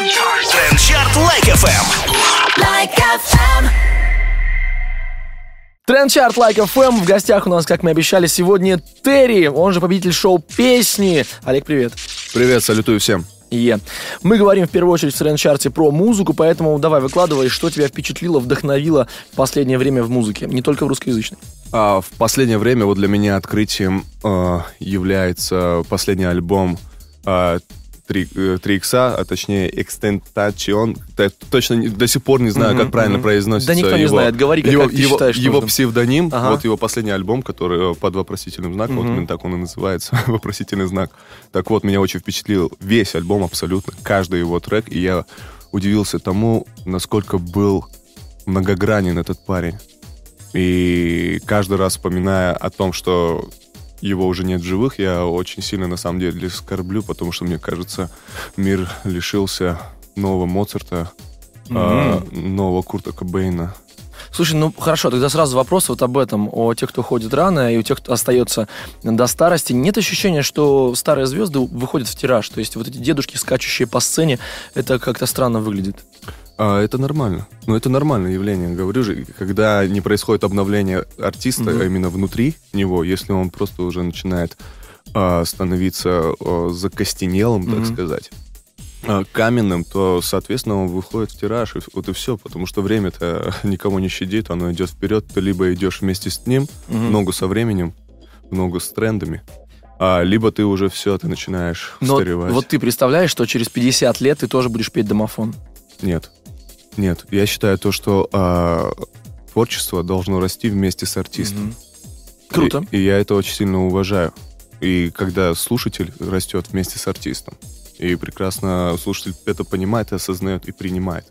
Trend Chart Like FM. Like FM. Trend Chart Like FM. В гостях у нас, как мы обещали, сегодня Терри, он же победитель шоу «Песни». Олег, привет. Привет, салютую всем. Yeah. Мы говорим в первую очередь в Trend Chart е про музыку, поэтому давай выкладывай, что тебя впечатлило, вдохновило в последнее время в музыке, не только в русскоязычной. А, в последнее время вот для меня открытием э, является последний альбом э, 3, э, 3 икса, а точнее Extentation. Точно не- до сих пор не знаю, Мгм, как правильно мгм. произносится. Да никто не его- знает, говори, как- его, как ты его, считаешь его нужным. псевдоним, Ага. вот его последний альбом, который э, под вопросительным знаком, вот Мгм. именно так он и называется, вопросительный знак. Так вот, меня очень впечатлил весь альбом абсолютно, каждый его трек, и я удивился тому, насколько был многогранен этот парень. И каждый раз вспоминая о том, что его уже нет в живых, я очень сильно на самом деле скорблю, потому что мне кажется, мир лишился нового Моцарта, а, нового Курта Кобейна. Слушай, ну хорошо, тогда сразу вопрос вот об этом, о тех, кто ходит рано, и у тех, кто остается до старости. Нет ощущения, что старые звезды выходят в тираж? То есть вот эти дедушки, скачущие по сцене, это как-то странно выглядит. А, это нормально. Ну, это нормальное явление, говорю же. Когда не происходит обновление артиста, Мгм. а именно внутри него, если он просто уже начинает а, становиться а, закостенелым, так Мгм. сказать, а, каменным, то, соответственно, он выходит в тираж, и вот и все, потому что время-то никого не щадит, оно идет вперед, ты либо идешь вместе с ним, Мгм. ногу со временем, ногу с трендами, а, либо ты уже все, ты начинаешь Но устаревать. вот ты представляешь, что через 50 лет ты тоже будешь петь домофон? Нет. Нет. Я считаю то, что а, творчество должно расти вместе с артистом. Мгм. Круто. И, и я это очень сильно уважаю. И когда слушатель растет вместе с артистом, и прекрасно слушатель это понимает, осознает и принимает.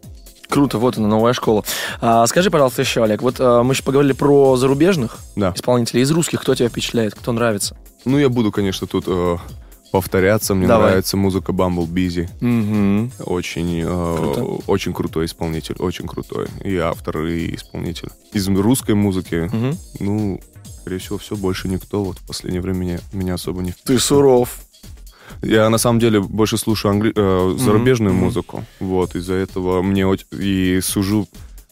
Круто, вот она, новая школа. А, скажи, пожалуйста, еще, Олег, вот а, мы еще поговорили про зарубежных Да. исполнителей. Из русских кто тебя впечатляет, кто нравится? Ну, я буду, конечно, тут э, повторяться. Мне Давай. нравится музыка Bumble. Угу. Очень, э, Круто. очень крутой исполнитель, очень крутой. И автор, и исполнитель. Из русской музыки, Угу. ну, скорее всего, все, больше никто. Вот в последнее время меня, меня особо не Ты суров. Я на самом деле больше слушаю англи- э, зарубежную мгм. музыку. Вот, из-за этого мне и сужу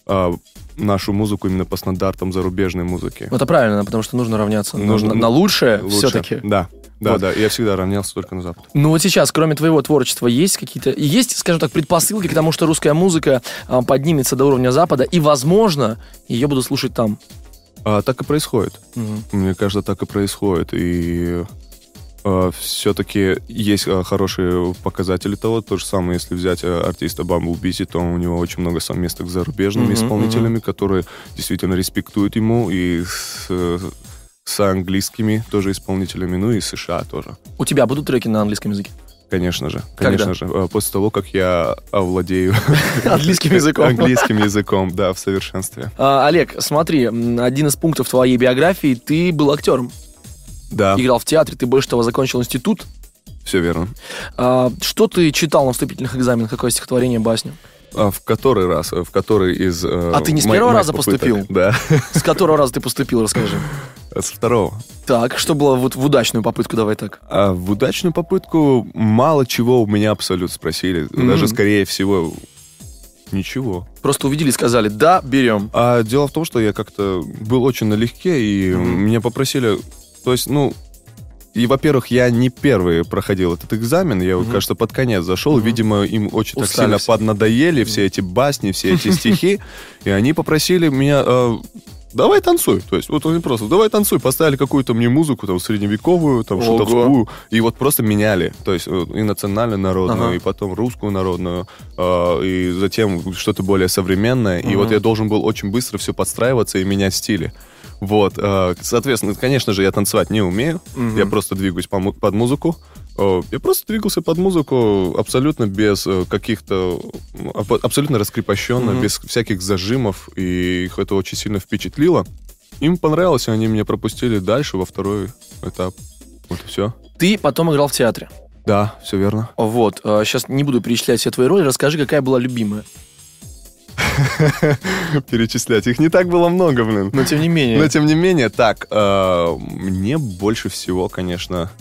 а, нашу музыку именно по стандартам зарубежной музыки. Ну, это правильно, потому что нужно равняться на- Нужно- на, на лучшее Лучше. все-таки. Да, да, Вот. да. Я всегда равнялся только на Запад. Ну вот сейчас, кроме твоего творчества, есть какие-то, есть, скажем так, предпосылки к тому, что русская музыка а, поднимется до уровня Запада, и, возможно, ее будут слушать там. А, так и происходит. Мгм. Мне кажется, так и происходит. И все-таки есть а, хорошие показатели того. То же самое, если взять а, артиста Bumble Busy, то у него очень много совместных с зарубежными Мгм, исполнителями, которые действительно респектуют ему, и с, э, с английскими тоже исполнителями, ну и США тоже. У тебя будут треки на английском языке? Конечно же, Когда? конечно же. А, После того, как я овладею Английским языком. английским языком, да, в совершенстве. А, Олег, смотри, один из пунктов твоей биографии, ты был актером, Да, играл в театре, ты больше того закончил институт. все верно. А, что ты читал на вступительных экзаменах? Какое стихотворение, басню? А в который раз? В который из... э, А ты не с первого раза попыток? поступил? Да, С которого раза ты поступил, расскажи. С второго. Так, что было вот в удачную попытку, давай так. А в удачную попытку мало чего у меня абсолютно спросили. Мгм. Даже, скорее всего, ничего. Просто увидели и сказали, да, берем. А дело в том, что я как-то был очень налегке, и Мгм. меня попросили... То есть, ну... И, во-первых, я не первый проходил этот экзамен, я, вот, Мгм. кажется, под конец зашел, Мгм. видимо, им очень так сильно все. поднадоели все эти басни, все эти стихи, и они попросили меня, э, давай танцуй, то есть вот они просто, давай танцуй, поставили какую-то мне музыку, там, средневековую, там, шутовскую, и вот просто меняли, то есть и национальную народную, Ага. и потом русскую народную, э, и затем что-то более современное, и Мгм. вот я должен был очень быстро все подстраиваться и менять стили. Вот, э, соответственно, конечно же, я танцевать не умею, Мгм. я просто двигаюсь по под музыку. Э, Я просто двигался под музыку абсолютно без э, каких-то... аб- Абсолютно раскрепощенно, Мгм. без всяких зажимов, и их это очень сильно впечатлило. Им понравилось, и они меня пропустили дальше во второй этап. Вот и все. Ты потом играл в театре. Да, все верно. Вот, сейчас не буду перечислять все твои роли, расскажи, какая была любимая. Перечислять. Их не так было много, блин. Но тем не менее. Но тем не менее, так, э, мне больше всего, конечно,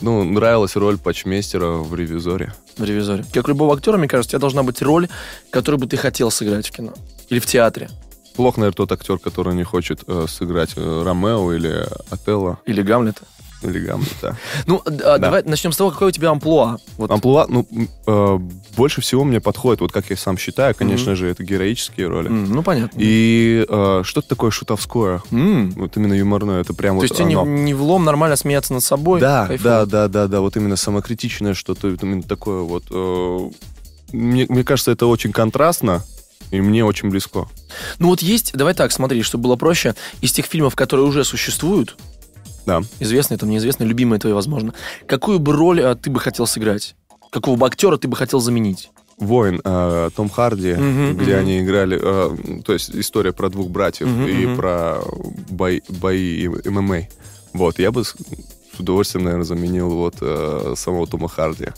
Ну, нравилась роль почмейстера в «Ревизоре». в «Ревизоре». Как любого актера, мне кажется, у тебя должна быть роль, которую бы ты хотел сыграть в кино. Или в театре. Плох, наверное, тот актер, который не хочет э, сыграть э, Ромео или Отелло Или Гамлета. Или Гамлета. Ну, а, давай начнем с того, какое у тебя амплуа. Вот. Амплуа, ну, э, больше всего мне подходит, вот как я сам считаю, конечно же, это героические роли. М, ну, понятно. И э, что-то такое шутовское. М. Вот именно юморное, это прям То вот есть тебе не, оно. не влом нормально смеяться над собой? Да, Кайфово. да, да, да, да, вот именно самокритичное что-то, вот именно такое вот. э, мне, мне кажется, это очень контрастно, и мне очень близко. Ну вот есть, давай так, смотри, чтобы было проще, из тех фильмов, которые уже существуют, Да. известные, там, неизвестные, любимые твои, возможно, какую бы роль а, ты бы хотел сыграть? Какого бы актера ты бы хотел заменить? Воин э, Том Харди, Мгм, где мгм. они играли, э, то есть история про двух братьев Мгм, и мгм. про бои, бои и ММА. Вот, я бы с, удовольствием, наверное, заменил вот э, самого Тома Харди.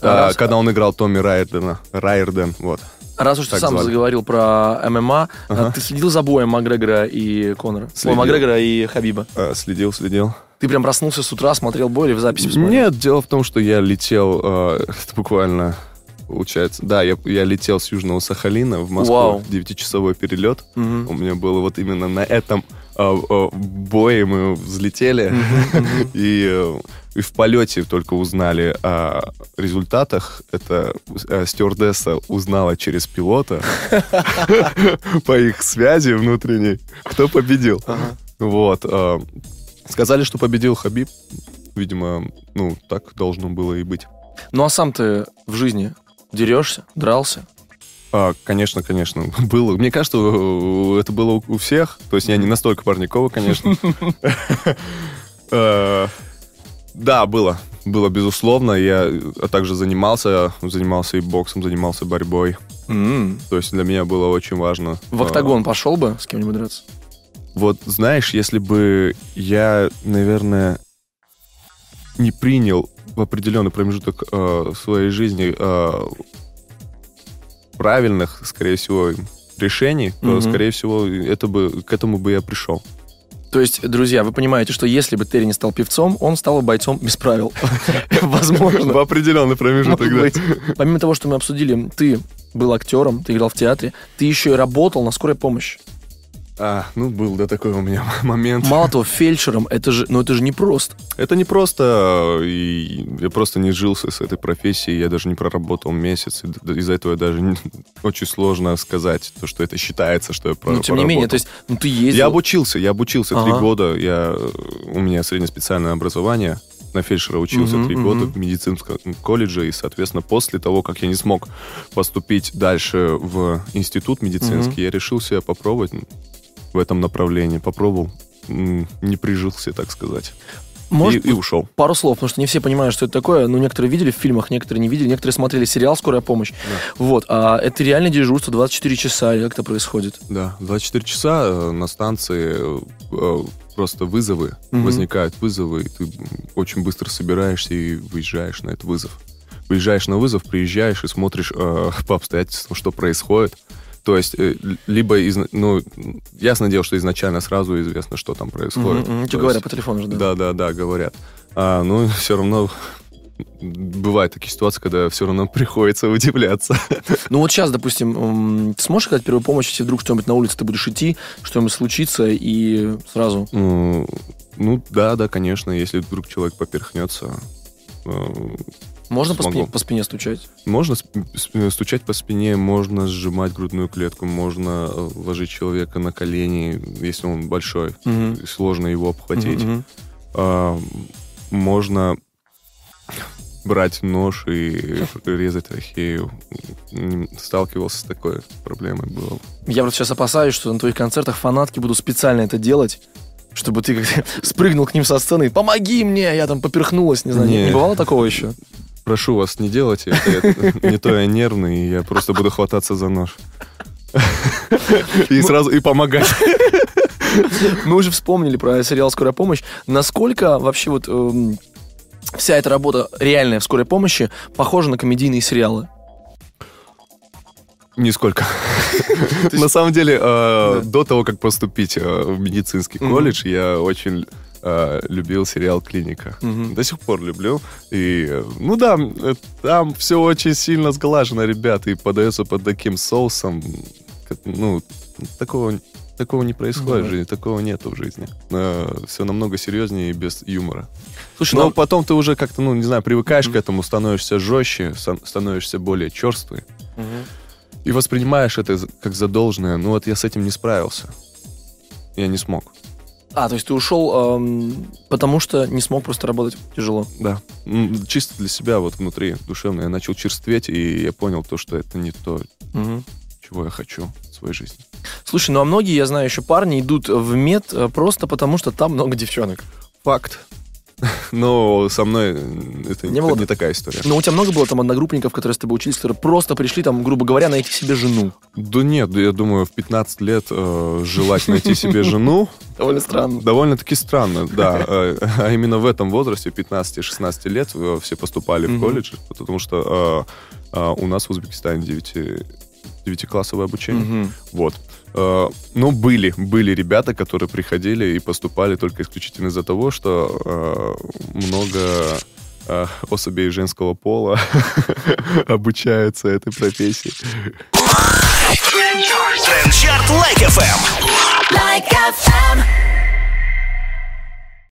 А, А, когда он играл Томми Райердена. Райерден, вот. Раз уж ты сам звали. заговорил про ММА, а, Ага. ты следил за боем Макгрегора и Конора? Ой, Следил. Макгрегора и Хабиба. Э, следил, следил. Ты прям проснулся с утра, смотрел бой или в записи посмотрел? Нет, дело в том, что я летел, э, буквально, получается, да, я, я летел с Южного Сахалина в Москву, Вау. девятичасовой перелет. Мгм. У меня было вот именно на этом э, э, бое мы взлетели, и, э, и в полете только узнали о результатах. Это э, стюардесса узнала через пилота по их связи внутренней, кто победил. Вот. э, Сказали, что победил Хабиб. Видимо, ну, так должно было и быть. Ну а сам ты в жизни дерешься, дрался? А, конечно, конечно, было. Мне кажется, э, это было у- всех. То есть я не настолько парниково, конечно. Да, было. Было, безусловно. Я э, также занимался. Занимался и боксом, занимался борьбой. М. То есть для меня было очень важно. В октагон пошел бы с кем-нибудь драться? Вот знаешь, если бы я, наверное, не принял в определенный промежуток э, своей жизни э, правильных, скорее всего, решений, то, Мгм. скорее всего, это бы, к этому бы я пришел. То есть, друзья, вы понимаете, что если бы Терри не стал певцом, он стал бы бойцом без правил. Возможно. В определенный промежуток, да. Помимо того, что мы обсудили, ты был актером, ты играл в театре, ты еще и работал на скорой помощи. А, ну, был, да, такой у меня момент. Мало того, фельдшером, это же, ну это же не просто. Это не просто, и я просто не жился с этой профессией, я даже не проработал месяц, из-за этого я даже не- очень сложно сказать, то, что это считается, что я про- Но тем не менее, то есть, ну ты ездил. Я обучился, я обучился три Ага. года, я, у меня среднеспециальное образование, на фельдшера учился три мгм. года в медицинском колледже, и, соответственно, после того, как я не смог поступить дальше в институт медицинский, я решил себя попробовать в этом направлении, попробовал, не прижился, так сказать, Может, и, и ушел. пару слов, потому что не все понимают, что это такое. Ну, некоторые видели в фильмах, некоторые не видели, некоторые смотрели сериал «Скорая помощь». Вот, а это реально дежурство 24 часа, или как это происходит? Да, 24 часа э, на станции э, просто вызовы, Мгм. возникают вызовы, и ты очень быстро собираешься и выезжаешь на этот вызов. Выезжаешь на вызов, приезжаешь и смотришь э, по обстоятельствам, что происходит. То есть, э, либо, изна- ну, ясное дело, что изначально сразу известно, что там происходит. Мгм, мгм. Тебе говорят по телефону же, да? Да, да, да, говорят. А, ну, все равно бывают такие ситуации, когда все равно приходится удивляться. Ну вот сейчас, допустим, ты сможешь оказать первую помощь, если вдруг что-нибудь на улице ты будешь идти, что-нибудь случится, и сразу... Ну, ну, да, да, конечно, если вдруг человек поперхнется, Можно по спине, по спине стучать? можно стучать по спине, можно сжимать грудную клетку, можно э, ложить человека на колени, если он большой, и сложно его обхватить. Мгм, мгм. А, можно брать нож и резать трахею. Сталкивался с такой проблемой, было. Я просто сейчас опасаюсь, что на твоих концертах фанатки будут специально это делать, чтобы ты как спрыгнул к ним со сцены, помоги мне, я там поперхнулась, не знаю, Не. не бывало такого еще? Прошу вас, не делайте это. Не то я нервный, и я просто буду хвататься за нож. И сразу и помогать. Мы уже вспомнили про сериал «Скорая помощь». Насколько вообще вот эм, вся эта работа реальная в скорой помощи похожа на комедийные сериалы? Нисколько. На самом деле, э, до того, как поступить э, в медицинский колледж, я очень э, любил сериал «Клиника». Мгм. До сих пор люблю. И, э, ну да, э, там все очень сильно сглажено, ребят, и подается под таким соусом. как, Ну, такого, такого не происходит Ну в жизни, такого нету в жизни. все намного серьезнее и без юмора. Слушай, Но ну, потом ты уже как-то, ну, не знаю, привыкаешь Мгм. к этому, становишься жестче, становишься более черствый. Мгм. И воспринимаешь это как задолженное. Ну вот я с этим не справился. Я не смог. А, то есть ты ушел, эм, потому что не смог просто работать тяжело. Да. Чисто для себя вот внутри душевно я начал черстветь, и я понял то, что это не то, Мгм. чего я хочу в своей жизни. Слушай, ну а многие, я знаю, еще парни идут в мед э, просто потому, что там много девчонок. Факт. Но со мной м, это Не было- не такая история. Но у тебя много было там одногруппников, которые с тобой учились, которые просто пришли там, грубо говоря, найти себе жену. Да нет, я думаю, в 15 лет э, желать найти себе жену Довольно странно. довольно-таки странно, да. Э, А именно в этом возрасте, 15-16 лет, э, все поступали в колледж, потому что э, э, у нас в Узбекистане 9 девятиклассовое обучение. Мгм. Вот. Э, Но были, были ребята, которые приходили и поступали только исключительно из-за того, что э, много э, особей женского пола обучаются этой профессии. Trend Chart Like FM. Like FM.